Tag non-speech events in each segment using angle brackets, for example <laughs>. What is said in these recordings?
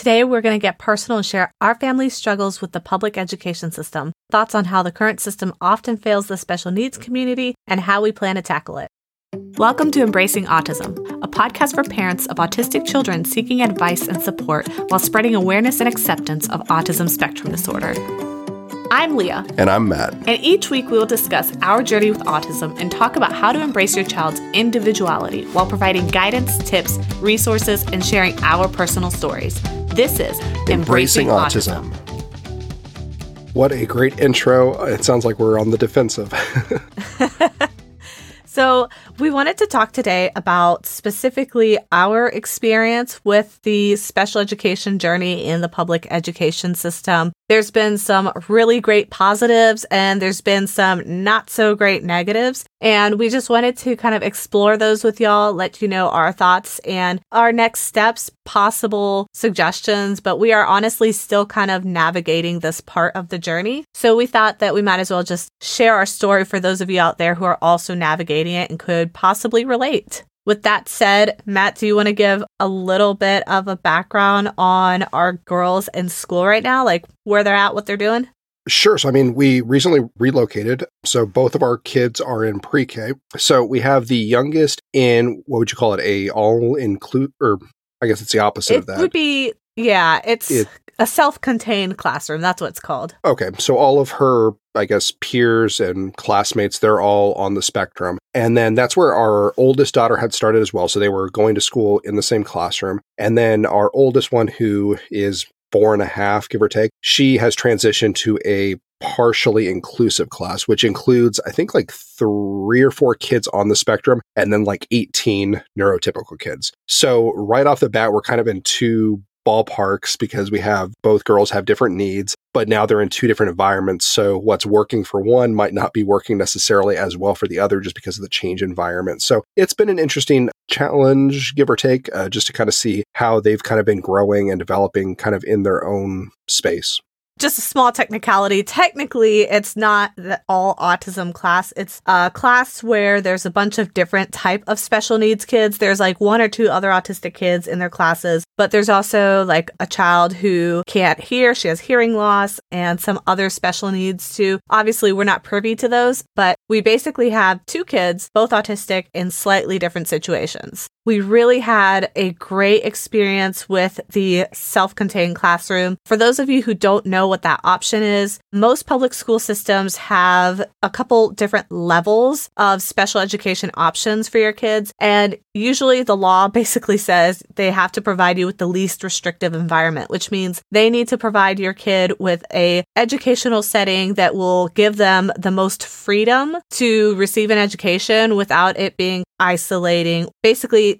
Today, we're going to get personal and share our family's struggles with the public education system, thoughts on how the current system often fails the special needs community, and how we plan to tackle it. Welcome to Embracing Autism, a podcast for parents of autistic children seeking advice and support while spreading awareness and acceptance of autism spectrum disorder. I'm Leah. And I'm Matt. And each week we will discuss our journey with autism and talk about how to embrace your child's individuality while providing guidance, tips, resources, and sharing our personal stories. This is Embracing, Embracing autism. autism. What a great intro. It sounds like we're on the defensive. <laughs> So, we wanted to talk today about specifically our experience with the special education journey in the public education system. There's been some really great positives and there's been some not so great negatives. And we just wanted to kind of explore those with y'all, let you know our thoughts and our next steps, possible suggestions. But we are honestly still kind of navigating this part of the journey. So we thought that we might as well just share our story for those of you out there who are also navigating it and could possibly relate. With that said, Matt, do you want to give a little bit of a background on our girls in school right now, like where they're at, what they're doing? Sure. So, I mean, we recently relocated. So, both of our kids are in pre K. So, we have the youngest in what would you call it? A all include, or I guess it's the opposite it of that. It would be, yeah, it's it, a self contained classroom. That's what it's called. Okay. So all of her, I guess, peers and classmates, they're all on the spectrum. And then that's where our oldest daughter had started as well. So they were going to school in the same classroom. And then our oldest one, who is four and a half, give or take, she has transitioned to a partially inclusive class, which includes, I think, like three or four kids on the spectrum and then like 18 neurotypical kids. So, right off the bat, we're kind of in two ballparks because we have both girls have different needs, but now they're in two different environments. So what's working for one might not be working necessarily as well for the other just because of the change environment. So it's been an interesting challenge, give or take, uh, just to kind of see how they've kind of been growing and developing kind of in their own space just a small technicality. Technically, it's not the all autism class. It's a class where there's a bunch of different type of special needs kids. There's like one or two other autistic kids in their classes, but there's also like a child who can't hear. She has hearing loss and some other special needs too. Obviously, we're not privy to those, but we basically have two kids, both autistic in slightly different situations. We really had a great experience with the self contained classroom. For those of you who don't know what that option is, most public school systems have a couple different levels of special education options for your kids. And usually the law <laughs> basically says they have to provide you with the least restrictive environment, which means they need to provide your kid with a educational setting that will give them the most freedom to receive an education without it being isolating. Basically,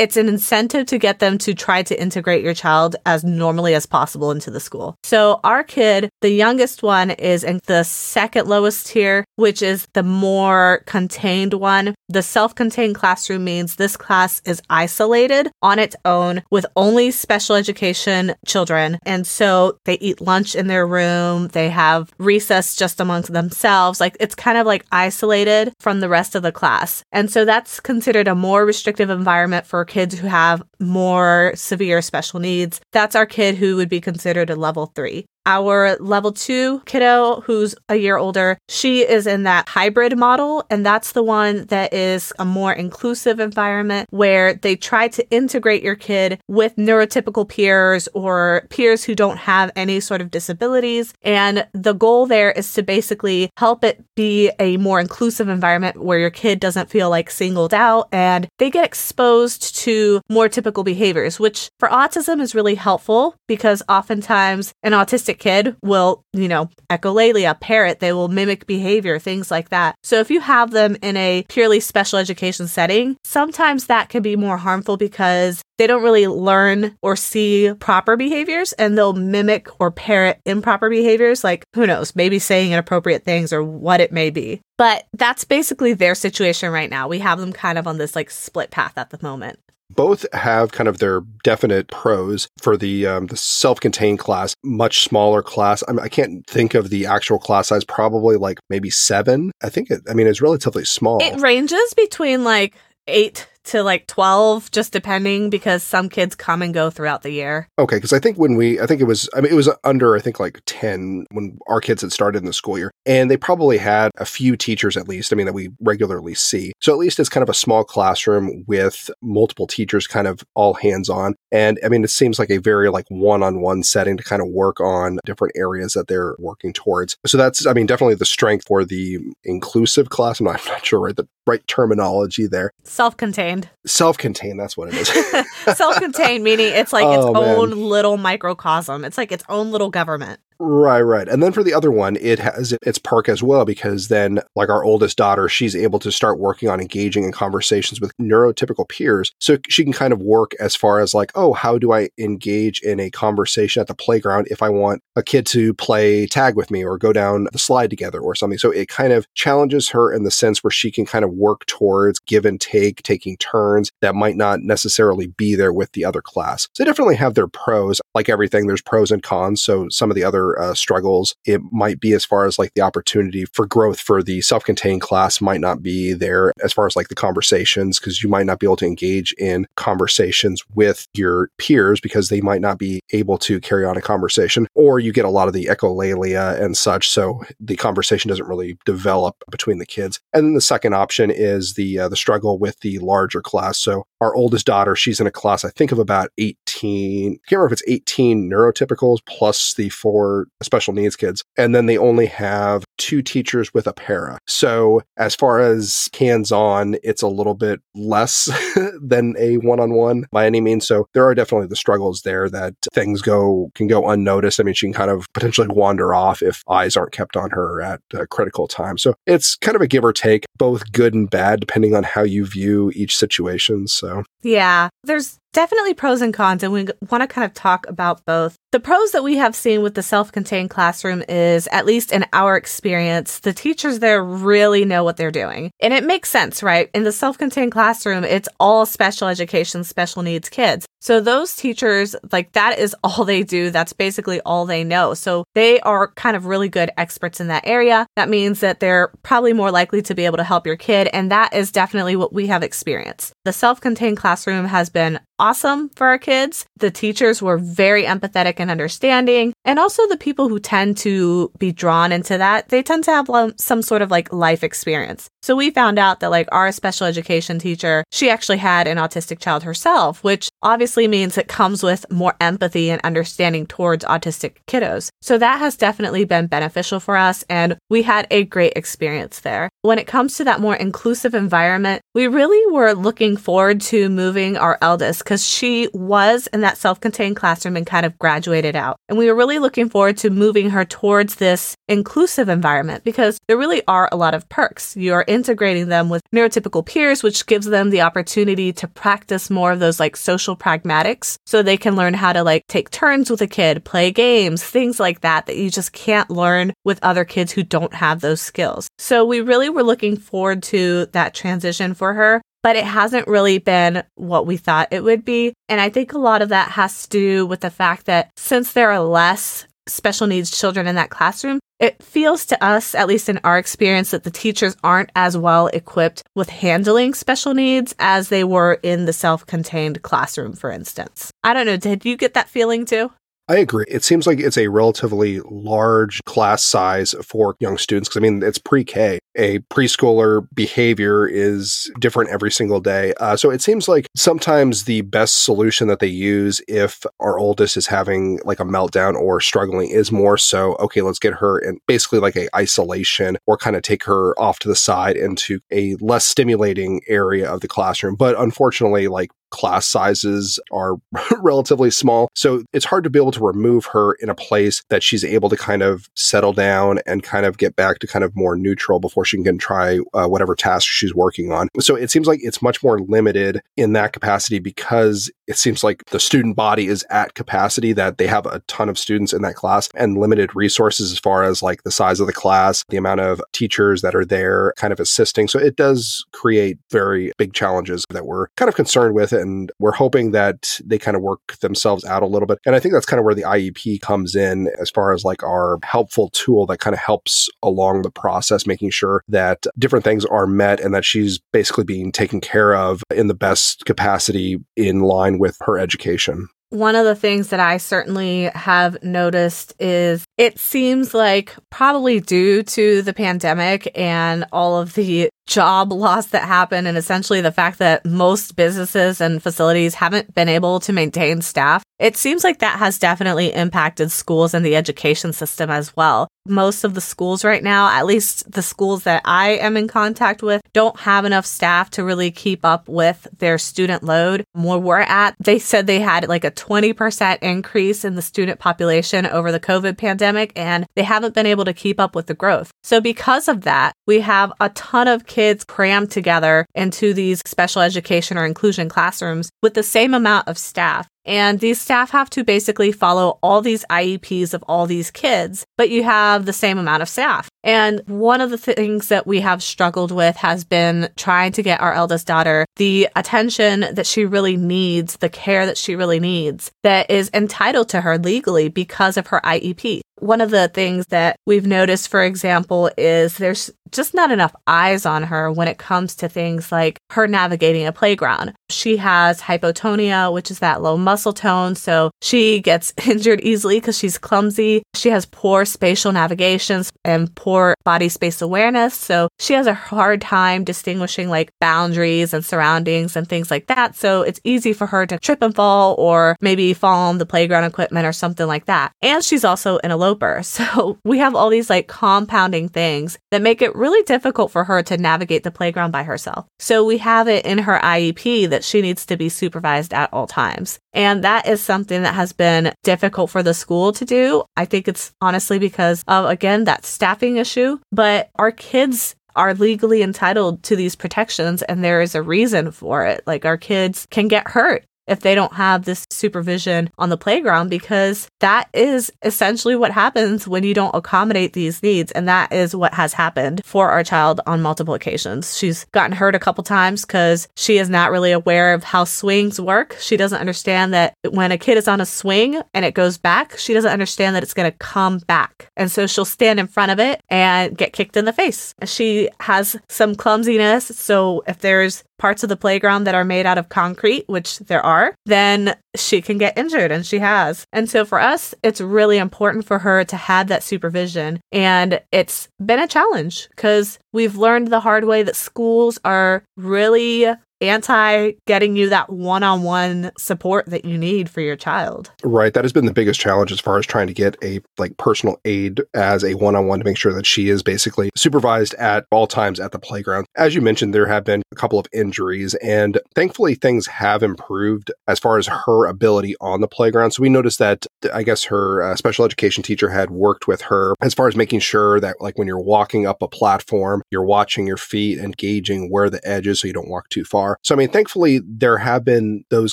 it's an incentive to get them to try to integrate your child as normally as possible into the school. So our kid, the youngest one is in the second lowest tier, which is the more contained one. The self-contained classroom means this class is isolated on its own with only special education children. And so they eat lunch in their room. They have recess just amongst themselves. Like it's kind of like isolated from the rest of the class. And so that's considered a more restrictive environment for kids who have more severe special needs. That's our kid who would be considered a level three. Our level two kiddo, who's a year older, she is in that hybrid model. And that's the one that is a more inclusive environment where they try to integrate your kid with neurotypical peers or peers who don't have any sort of disabilities. And the goal there is to basically help it be a more inclusive environment where your kid doesn't feel like singled out and they get exposed to more typical behaviors, which for autism is really helpful because oftentimes an autistic kid will, you know, echolalia, parrot, they will mimic behavior, things like that. So if you have them in a purely special education setting, sometimes that can be more harmful because they don't really learn or see proper behaviors and they'll mimic or parrot improper behaviors, like who knows, maybe saying inappropriate things or what it may be. But that's basically their situation right now. We have them kind of on this like split path at the moment. Both have kind of their definite pros for the um, the self-contained class much smaller class. I, mean, I can't think of the actual class size probably like maybe seven. I think it i mean it's relatively small. It ranges between like eight to like 12, just depending because some kids come and go throughout the year. Okay, because I think when we, I think it was, I mean, it was under, I think like 10 when our kids had started in the school year. And they probably had a few teachers at least, I mean, that we regularly see. So at least it's kind of a small classroom with multiple teachers kind of all hands on. And I mean, it seems like a very like one on one setting to kind of work on different areas that they're working towards. So that's, I mean, definitely the strength for the inclusive class. I'm not, I'm not sure right right terminology there. Self contained. Self contained, that's what it is. <laughs> Self contained, meaning it's like <laughs> its oh, own little microcosm. It's like its own little government. Right, right. And then for the other one, it has its perk as well because then, like our oldest daughter, she's able to start working on engaging in conversations with neurotypical peers. So she can kind of work as far as like, oh, how do I engage in a conversation at the playground if I want a kid to play tag with me or go down the slide together or something? So it kind of challenges her in the sense where she can kind of work towards give and take, taking turns that might not necessarily be there with the other class. So they definitely have their pros. Like everything, there's pros and cons. So some of the other uh, struggles. It might be as far as like the opportunity for growth for the self contained class might not be there as far as like the conversations, because you might not be able to engage in conversations with your peers because they might not be able to carry on a conversation, or you get a lot of the echolalia and such. So the conversation doesn't really develop between the kids. And then the second option is the uh, the struggle with the larger class. So our oldest daughter, she's in a class I think of about 18. I can't remember if it's 18 neurotypicals plus the four special needs kids. And then they only have two teachers with a para. So as far as hands on, it's a little bit less <laughs> than a one on one by any means. So there are definitely the struggles there that things go can go unnoticed. I mean, she can kind of potentially wander off if eyes aren't kept on her at a critical time. So it's kind of a give or take, both good and bad, depending on how you view each situation. So yeah, there's definitely pros and cons, and we want to kind of talk about both. The pros that we have seen with the self contained classroom is, at least in our experience, the teachers there really know what they're doing. And it makes sense, right? In the self contained classroom, it's all special education, special needs kids. So those teachers, like that is all they do. That's basically all they know. So they are kind of really good experts in that area. That means that they're probably more likely to be able to help your kid. And that is definitely what we have experienced. The self contained classroom has been awesome for our kids. The teachers were very empathetic and understanding. And also the people who tend to be drawn into that, they tend to have some sort of like life experience. So we found out that like our special education teacher, she actually had an autistic child herself, which obviously means it comes with more empathy and understanding towards autistic kiddos. So that has definitely been beneficial for us and we had a great experience there. When it comes to that more inclusive environment, we really were looking forward to moving our eldest because she was in that self-contained classroom and kind of graduated out. And we were really looking forward to moving her towards this inclusive environment because there really are a lot of perks. You're integrating them with neurotypical peers, which gives them the opportunity to practice more of those like social pragmatics so they can learn how to like take turns with a kid, play games, things like that, that you just can't learn with other kids who don't have those skills. So we really were looking forward to that transition for her but it hasn't really been what we thought it would be. And I think a lot of that has to do with the fact that since there are less special needs children in that classroom, it feels to us, at least in our experience, that the teachers aren't as well equipped with handling special needs as they were in the self contained classroom, for instance. I don't know, did you get that feeling too? I agree. It seems like it's a relatively large class size for young students because I mean, it's pre K. A preschooler behavior is different every single day. Uh, so it seems like sometimes the best solution that they use if our oldest is having like a meltdown or struggling is more so, okay, let's get her in basically like a isolation or kind of take her off to the side into a less stimulating area of the classroom. But unfortunately, like class sizes are <laughs> relatively small. So it's hard to be able to remove her in a place that she's able to kind of settle down and kind of get back to kind of more neutral before she can try uh, whatever task she's working on. So it seems like it's much more limited in that capacity because it seems like the student body is at capacity that they have a ton of students in that class and limited resources as far as like the size of the class, the amount of teachers that are there kind of assisting. So it does create very big challenges that we're kind of concerned with and we're hoping that they kind of work themselves out a little bit. And I think that's kind of where where the IEP comes in as far as like our helpful tool that kind of helps along the process, making sure that different things are met and that she's basically being taken care of in the best capacity in line with her education. One of the things that I certainly have noticed is it seems like probably due to the pandemic and all of the job <laughs> loss that happened and essentially the fact that most businesses and facilities haven't been able to maintain staff, it seems like that has definitely impacted schools and the education system as well. Most of the schools right now, at least the schools that I am in contact with, don't have enough staff to really keep up with their student load. Where we're at, they said they had like a 20% increase in the student population over the COVID pandemic, and they haven't been able to keep up with the growth. So, because of that, we have a ton of kids crammed together into these special education or inclusion classrooms with the same amount of staff. And these staff have to basically follow all these IEPs of all these kids, but you have the same amount of staff. And one of the things that we have struggled with has been trying to get our eldest daughter the attention that she really needs, the care that she really needs, that is entitled to her legally because of her IEP. One of the things that we've noticed, for example, is there's just not enough eyes on her when it comes to things like her navigating a playground. She has hypotonia, which is that low muscle tone. So she gets <laughs> injured easily because she's clumsy. She has poor spatial navigation and poor body space awareness. So she has a hard time distinguishing like boundaries and surroundings and things like that. So it's easy for her to trip and fall or maybe fall on the playground equipment or something like that. And she's also an eloper. <laughs> So we have all these like compounding things that make it really difficult for her to navigate the playground by herself. So we have it in her IEP that she needs to be supervised at all times. And that is something that has been difficult for the school to do. I think it's honestly because of, again, that staffing issue. But our kids are legally entitled to these protections and there is a reason for it. Like our kids can get hurt if they don't have this supervision on the playground because that is essentially what happens when you don't accommodate these needs. And that is what has happened for our child on multiple occasions. She's gotten hurt a couple times because she is not really aware of how swings work. She doesn't understand that when a kid is on a swing and it goes back, she doesn't understand that it's going to come back. And so she'll stand in front of it and get kicked in the face. She has some clumsiness. So if there's parts of the playground that are made out of concrete, which there are, then she can get injured and she has. And so for us, it's really important for her to have that supervision. And it's been a challenge because we've learned the hard way that schools are really anti getting you that one on one support that you need for your child. Right. That has been the biggest challenge as far as trying to get a like personal aid as a one on one to make sure that she is basically supervised at all times at the playground. As you mentioned, there have been a couple of injuries and thankfully things have improved as far as her ability on the playground. So we noticed that I guess her uh, special education teacher had worked with her as far as making sure that like when you're walking up a platform, you're watching your feet and gauging where the edge is so you don't walk too far are. So, I mean, thankfully, there have been those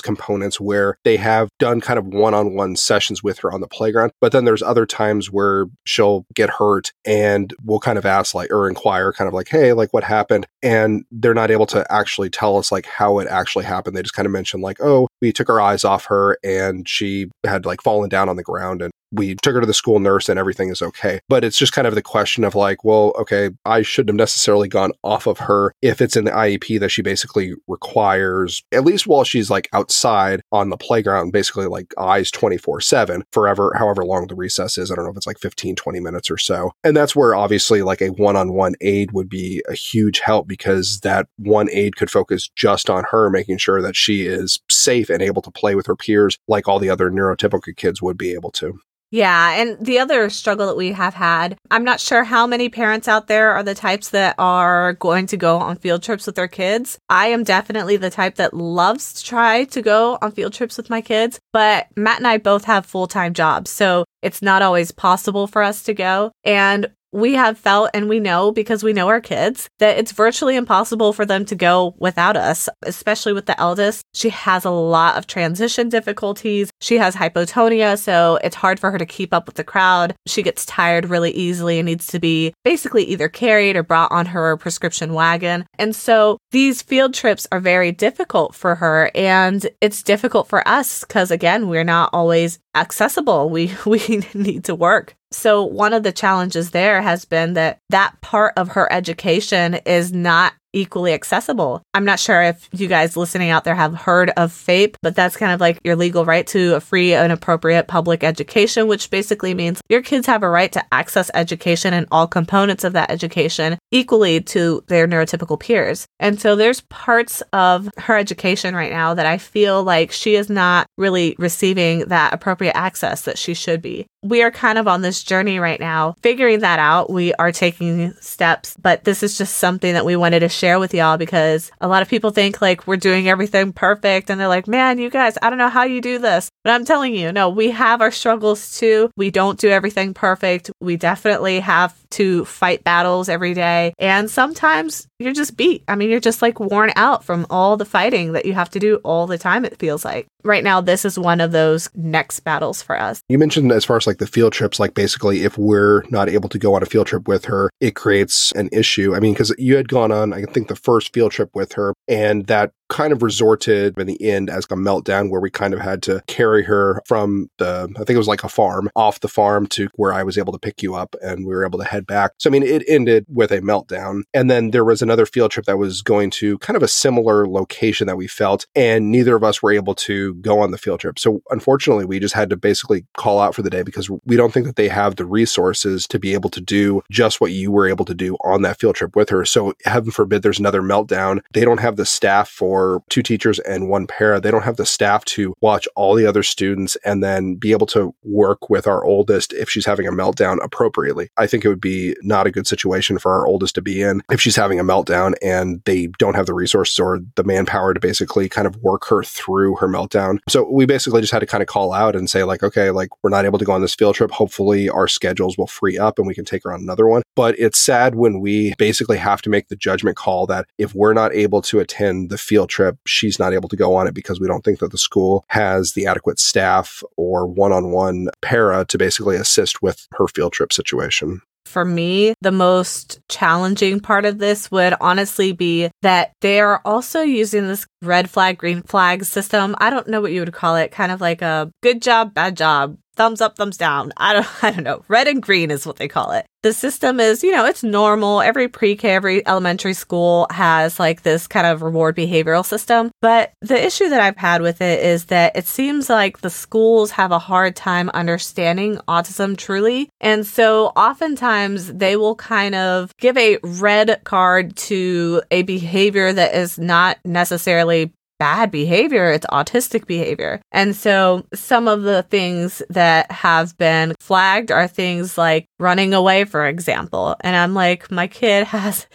components where they have done kind of one on one sessions with her on the playground. But then there's other times where she'll get hurt and we'll kind of ask, like, or inquire, kind of like, hey, like, what happened? And they're not able to actually tell us, like, how it actually happened. They just kind of mention, like, oh, we took our eyes off her and she had like fallen down on the ground and we took her to the school nurse and everything is okay. But it's just kind of the question of like, well, okay, I shouldn't have necessarily gone off of her if it's in the IEP that she basically requires, at least while she's like outside on the playground, basically like eyes 24 7 forever, however long the recess is. I don't know if it's like 15, 20 minutes or so. And that's where obviously like a one on one aid would be a huge help because that one aid could focus just on her, making sure that she is safe and able to play with her peers like all the other neurotypical kids would be able to. Yeah. And the other struggle that we have had, I'm not sure how many parents out there are the types that are going to go on field trips with their kids. I am definitely the type that loves to try to go on field trips with my kids, but Matt and I both have full time jobs. So it's not always possible for us to go. And we have felt and we know because we know our kids that it's virtually impossible for them to go without us, especially with the eldest. She has a lot of transition difficulties. She has hypotonia, so it's hard for her to keep up with the crowd. She gets tired really easily and needs to be basically either carried or brought on her prescription wagon. And so these field trips are very difficult for her and it's difficult for us because again, we're not always accessible. We <laughs> we need to work. So one of the challenges there has been that that part of her education is not equally accessible. I'm not sure if you guys listening out there have heard of FAPE, but that's kind of like your legal right to a free and appropriate public education, which basically means your kids have a right to access education and all components of that education equally to their neurotypical peers. And so there's parts of her education right now that I feel like she is not really receiving that appropriate access that she should be. We are kind of on this journey right now, figuring that out. We are taking steps, but this is just something that we wanted to share with y'all because a lot of people think like we're doing everything perfect and they're like, man, you guys, I don't know how you do this. But I'm telling you, no, we have our struggles too. We don't do everything perfect. We definitely have to fight battles every day. And sometimes you're just beat. I mean, you're just like worn out from all the fighting that you have to do all the time, it feels like. Right now, this is one of those next battles for us. You mentioned as far as like the field trips, like basically if we're not able to go on a field trip with her, it creates an issue. I mean, because you had gone on, I think, the first field trip with her, and that kind of resorted in the end as a meltdown where we kind of had to carry her from the, I think it was like a farm, off the farm to where I was able to pick you up and we were able to head back. So, I mean, it ended with a meltdown. And then there was another field trip that was going to kind of a similar location that we felt, and neither of us were able to go on the field trip. So, unfortunately, we just had to basically call out for the day because we don't think that they have the resources to be able to do just what you were able to do on that field trip with her. So, heaven forbid there's another meltdown. They don't have the staff for or two teachers and one para, they don't have the staff to watch all the other students and then be able to work with our oldest if she's having a meltdown appropriately. I think it would be not a good situation for our oldest to be in if she's having a meltdown and they don't have the resources or the manpower to basically kind of work her through her meltdown. So we basically just had to kind of call out and say, like, okay, like we're not able to go on this field trip. Hopefully our schedules will free up and we can take her on another one. But it's sad when we basically have to make the judgment call that if we're not able to attend the field trip, she's not able to go on it because we don't think that the school has the adequate staff or one on one para to basically assist with her field trip situation. For me, the most challenging part of this would honestly be that they are also using this red flag, green flag system. I don't know what you would call it, kind of like a good job, bad job thumbs up, thumbs down. I don't, <laughs> I don't know. Red and green is what they call it. The system is, you know, it's normal. Every pre-K, every elementary school has like this kind of reward behavioral system. But the issue that I've had with it is that it seems like the schools have a hard time understanding autism truly. And so oftentimes they will kind of give a red card to a behavior that is not necessarily bad behavior, it's autistic behavior. And so some of the things that have been flagged are things like running away, for example. And I'm like, my kid <laughs> has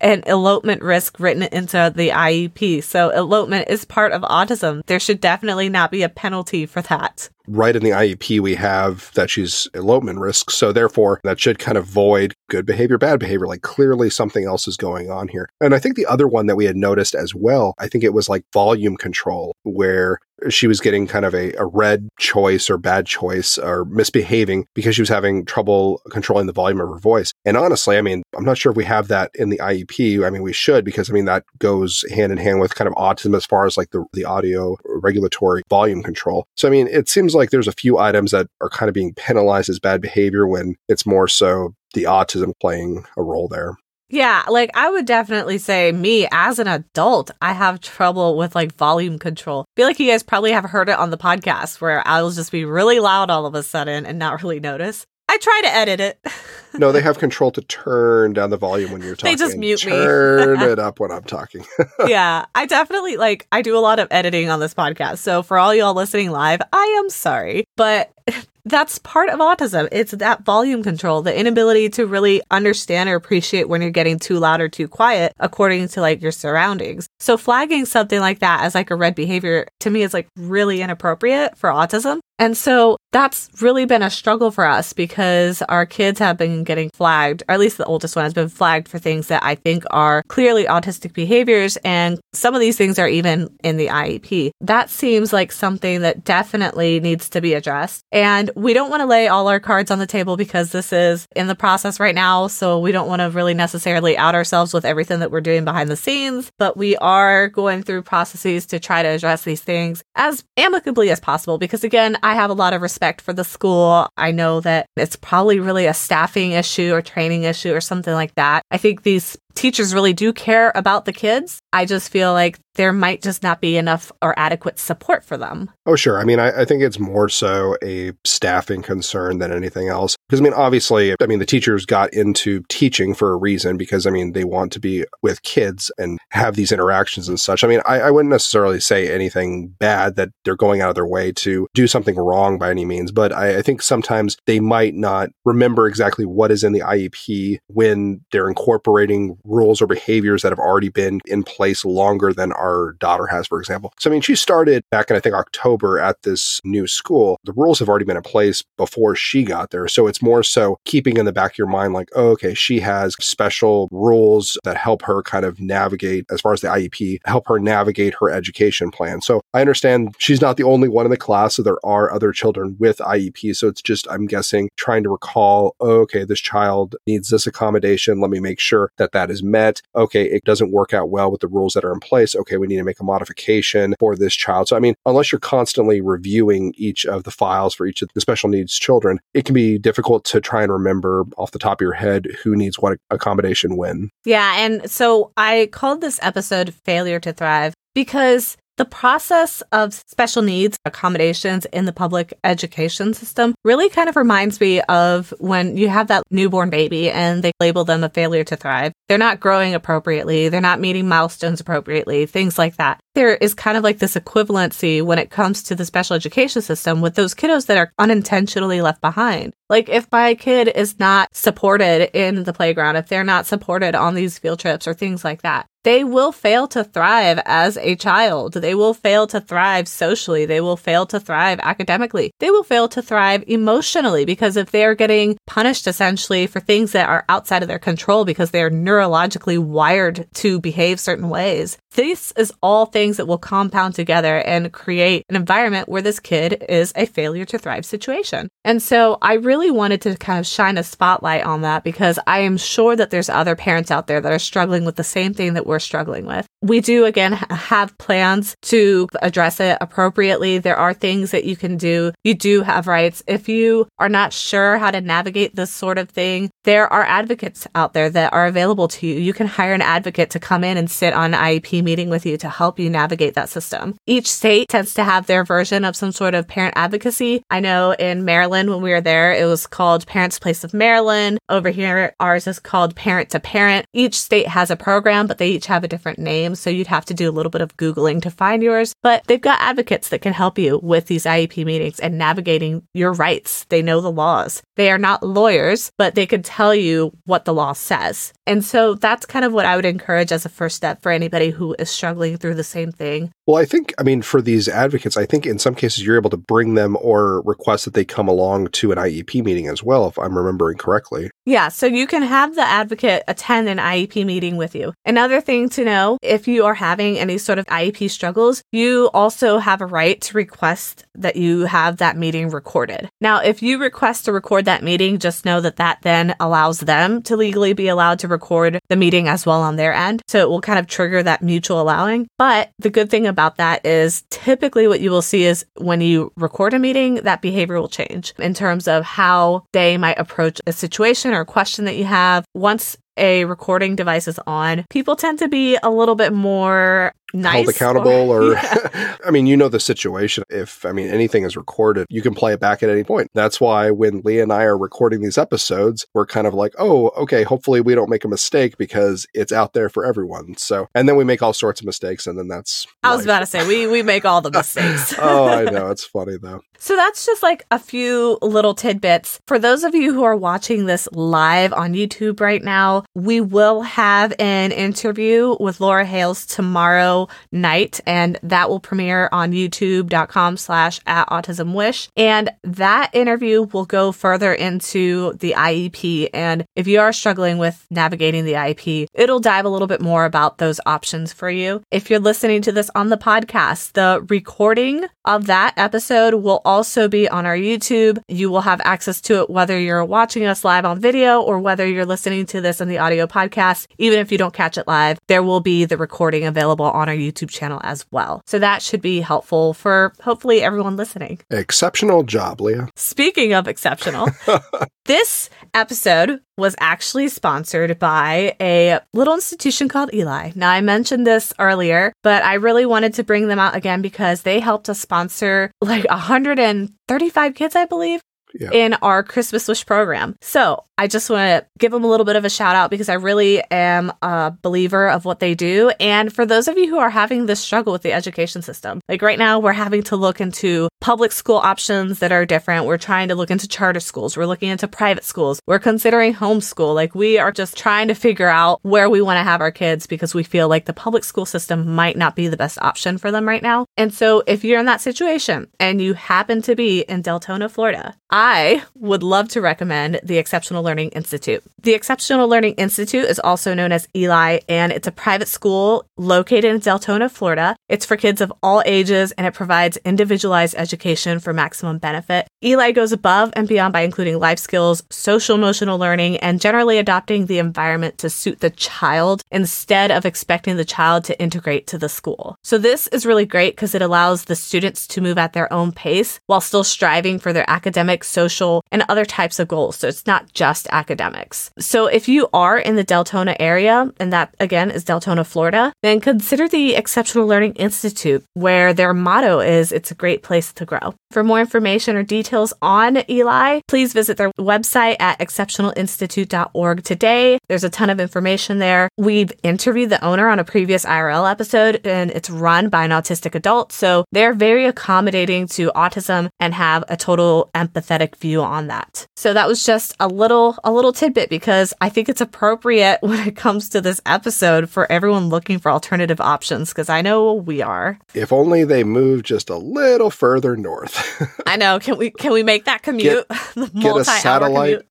an elopement risk written into the IEP. So elopement is part of autism. There should definitely not be a penalty for that right in the IEP we have that she's elopement risk. So therefore that should kind of void good behavior, bad behavior. Like clearly something else is going on here. And I think the other one that we had noticed as well, I think it was like volume control where she was getting kind of a, a red choice or bad choice or misbehaving because she was having trouble controlling the volume of her voice. And honestly, I mean, I'm not sure if we have that in the IEP. I mean, we should because I mean that goes hand in hand with kind of autism as far as like the, the audio regulatory volume control. So I mean, it seems like there's a few items that are kind of being penalized as bad behavior when it's more so the autism playing a role there. Yeah, like I would definitely say me as an adult, I have trouble with like volume control. I feel like you guys probably have heard it on the podcast where I'll just be really loud all of a sudden and not really notice. I try to edit it. <laughs> no, they have control to turn down the volume when you're talking. They just mute turn me. Turn <laughs> it up when I'm talking. <laughs> yeah, I definitely like I do a lot of editing on this podcast. So for all y'all listening live, I am sorry. But that's part of autism. It's that volume control, the inability to really understand or appreciate when you're getting too loud or too quiet according to like your surroundings. So flagging something like that as like a red behavior to me is like really inappropriate for autism. And so that's really been a struggle for us because our kids have been getting flagged, or at least the oldest one has been flagged for things that I think are clearly autistic behaviors. And some of these things are even in the IEP. That seems like something that definitely needs to be addressed. And we don't want to lay all our cards on the table because this is in the process right now. So we don't want to really necessarily out ourselves with everything that we're doing behind the scenes, but we are going through processes to try to address these things. As amicably as possible because again, I have a lot of respect for the school. I know that it's probably really a staffing issue or training issue or something like that. I think these teachers really do care about the kids. I just feel like there might just not be enough or adequate support for them. Oh, sure. I mean, I, I, think it's more so a staffing concern than anything else. Because, I mean, obviously, I mean, the teachers got into teaching for a reason because, I mean, they want to be with kids and have these interactions and such. I mean, I, I wouldn't necessarily say anything bad that they're going out of their way to do something wrong by any means, but I, I think sometimes they might not remember exactly what is in the IEP when they're incorporating rules or behaviors that have already been in place longer than our daughter has, for example. So, I mean, she started back in, I think, October at this new school. The rules have already been in place before she got there. So it's more so keeping in the back of your mind, like, oh, okay, she has special rules that help her kind of navigate as far as the IEP, help her navigate her education plan. So I understand she's not the only one in the class. So there are other children with IEP. So it's just, I'm guessing, trying to recall, oh, okay, this child needs this accommodation. Let me make sure that that is met. Okay, it doesn't work out well with the rules that are in place. Okay, we need to make a modification for this child. So, I mean, unless you're constantly reviewing each of the files for each of the special needs children, it can be difficult to try and remember off the top of your head who needs what accommodation when. Yeah. And so I called this episode Failure to Thrive because the process of special needs accommodations in the public education system really kind of reminds me of when you have that newborn baby and they label them a failure to thrive. They're not growing appropriately, they're not meeting milestones appropriately, things like that. There is kind of like this equivalency when it comes to the special education system with those kiddos that are unintentionally left behind. Like if my kid is not supported in the playground, if they're not supported on these field trips or things like that, they will fail to thrive as a child. They will fail to thrive socially. They will fail to thrive academically. They will fail to thrive emotionally because if they're getting punished essentially for things that are outside of their control because they're neurologically wired to behave certain ways, this is all things that will compound together and create an environment where this kid is a failure to thrive situation. And so I really wanted to kind of shine a spotlight on that because I am sure that there's other parents out there that are struggling with the same thing that we're struggling with. We do again have plans to address it appropriately. There are things that you can do. You do have rights. If you are not sure how to navigate this sort of thing, there are advocates out there that are available to you. You can hire an advocate to come in and sit on IEP meeting with you to help you navigate that system. Each state tends to have their version of some sort of parent advocacy. I know in Maryland, when we were there, it was called Parents Place of Maryland. Over here, ours is called Parent to Parent. Each state has a program, but they each have a different name. So you'd have to do a little bit of Googling to find yours. But they've got advocates that can help you with these IEP meetings and navigating your rights. They know the laws. They are not lawyers, but they can tell you what the law says. And so that's kind of what I would encourage as a first step for anybody who is struggling through the same thing. Well, I think, I mean, for these advocates, I think in some cases you're able to bring them or request that they come along to an IEP meeting as well, if I'm remembering correctly. Yeah, so you can have the advocate attend an IEP meeting with you. Another thing to know if you are having any sort of IEP struggles, you also have a right to request that you have that meeting recorded. Now, if you request to record that meeting, just know that that then allows them to legally be allowed to record the meeting as well on their end. So it will kind of trigger that mutual allowing. But the good thing about that is typically what you will see is when you record a meeting, that behavior will change in terms of how they might approach a situation or a question that you have. Once a recording device is on, people tend to be a little bit more nice held accountable or, or <laughs> yeah. <laughs> I mean, you know the situation. If I mean anything is recorded, you can play it back at any point. That's why when Lee and I are recording these episodes, we're kind of like, oh, okay, hopefully we don't make a mistake because it's out there for everyone. So and then we make all sorts of mistakes and then that's I life. was about to say we we make all the <laughs> mistakes. oh, I know. It's funny though. So that's just like a few little tidbits. For those of you who are watching this live on YouTube right now, we will have an interview with Laura Hales tomorrow night, and that will premiere on youtube.com slash at autism wish. And that interview will go further into the IEP. And if you are struggling with navigating the IEP, it'll dive a little bit more about those options for you. If you're listening to this on the podcast, the recording of that episode will also be on our YouTube. You will have access to it whether you're watching us live on video or whether you're listening to this in the audio podcast. Even if you don't catch it live, there will be the recording available on our YouTube channel as well. So that should be helpful for hopefully everyone listening. Exceptional job, Leah. Speaking of exceptional, <laughs> this episode was actually sponsored by a little institution called Eli. Now, I mentioned this earlier, but I really wanted to bring them out again because they helped us sponsor like 135 kids, I believe, Yeah. in our Christmas Wish program. So I just want to give them a little bit of a shout out because I really am a believer of what they do. And for those of you who are having this struggle with the education system, like right now, we're having to look into public school options that are different. We're trying to look into charter schools. We're looking into private schools. We're considering homeschool. Like we are just trying to figure out where we want to have our kids because we feel like the public school system might not be the best option for them right now. And so if you're in that situation and you happen to be in Deltona, Florida, I would love to recommend the Exceptional Learning Institute. The Exceptional Learning Institute is also known as Eli, and it's a private school located in Deltona, Florida. It's for kids of all ages and it provides individualized education for maximum benefit. Eli goes above and beyond by including life skills, social emotional learning, and generally adopting the environment to suit the child instead of expecting the child to integrate to the school. So, this is really great because it allows the students to move at their own pace while still striving for their academic, social, and other types of goals. So, it's not just academics. So, if you are in the Deltona area, and that again is Deltona, Florida, then consider the Exceptional Learning Institute, where their motto is it's a great place to grow. For more information or details on Eli, please visit their website at exceptionalinstitute.org today. There's a ton of information there. We've interviewed the owner on a previous IRL episode, and it's run by an autistic adult. So they're very accommodating to autism and have a total empathetic view on that. So that was just a little a little tidbit because I think it's appropriate <laughs> when it comes to this episode for everyone looking for alternative options because I know we are. If only they moved just a little further north. <laughs> I know. Can we can we make that commute? <laughs> the Get a satellite,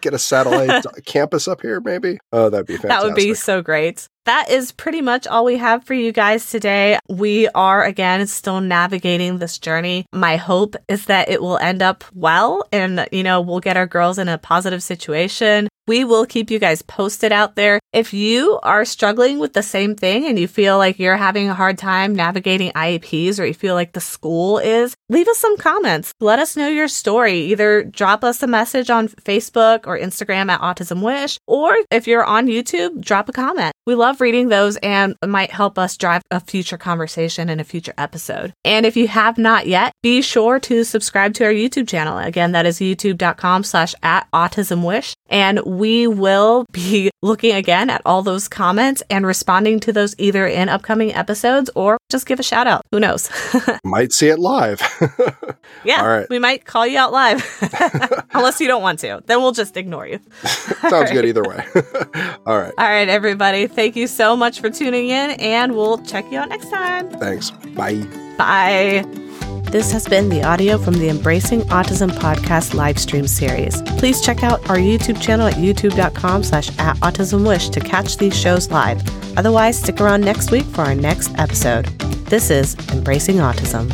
get a satellite campus up here, maybe. Oh, that'd be fantastic. That would be so great. That is pretty much all we have for you guys today. We are again still navigating this journey. My hope is that it will end up well and, you know, we'll get our girls in a positive situation. We will keep you guys posted out there. If you are struggling with the same thing and you feel like you're having a hard time navigating IEPs or you feel like the school is, leave us some comments. Let us know your story. Either drop us a message on Facebook or Instagram at Autism Wish, or if you're on YouTube, drop a comment. We love reading those and it might help us drive a future conversation in a future episode. And if you have not yet, be sure to subscribe to our YouTube channel. Again, that is youtube.com slash at autism wish. And we will be <laughs> looking again at all those comments and responding to those either in upcoming episodes or just give a shout out. Who knows? <laughs> Might see it live. <laughs> yeah, All right. we might call you out live. Unless you don't want to. Then we'll just ignore you. Sounds good either way. All right. All right, everybody. Thank you so much for tuning in, and we'll check you out next time. Thanks. Bye. Bye. This has been the audio from the Embracing Autism podcast live stream series. Please check out our YouTube channel at youtube.com slash at autismwish to catch these shows live. Otherwise, stick around next week for our next episode. This is Embracing Autism.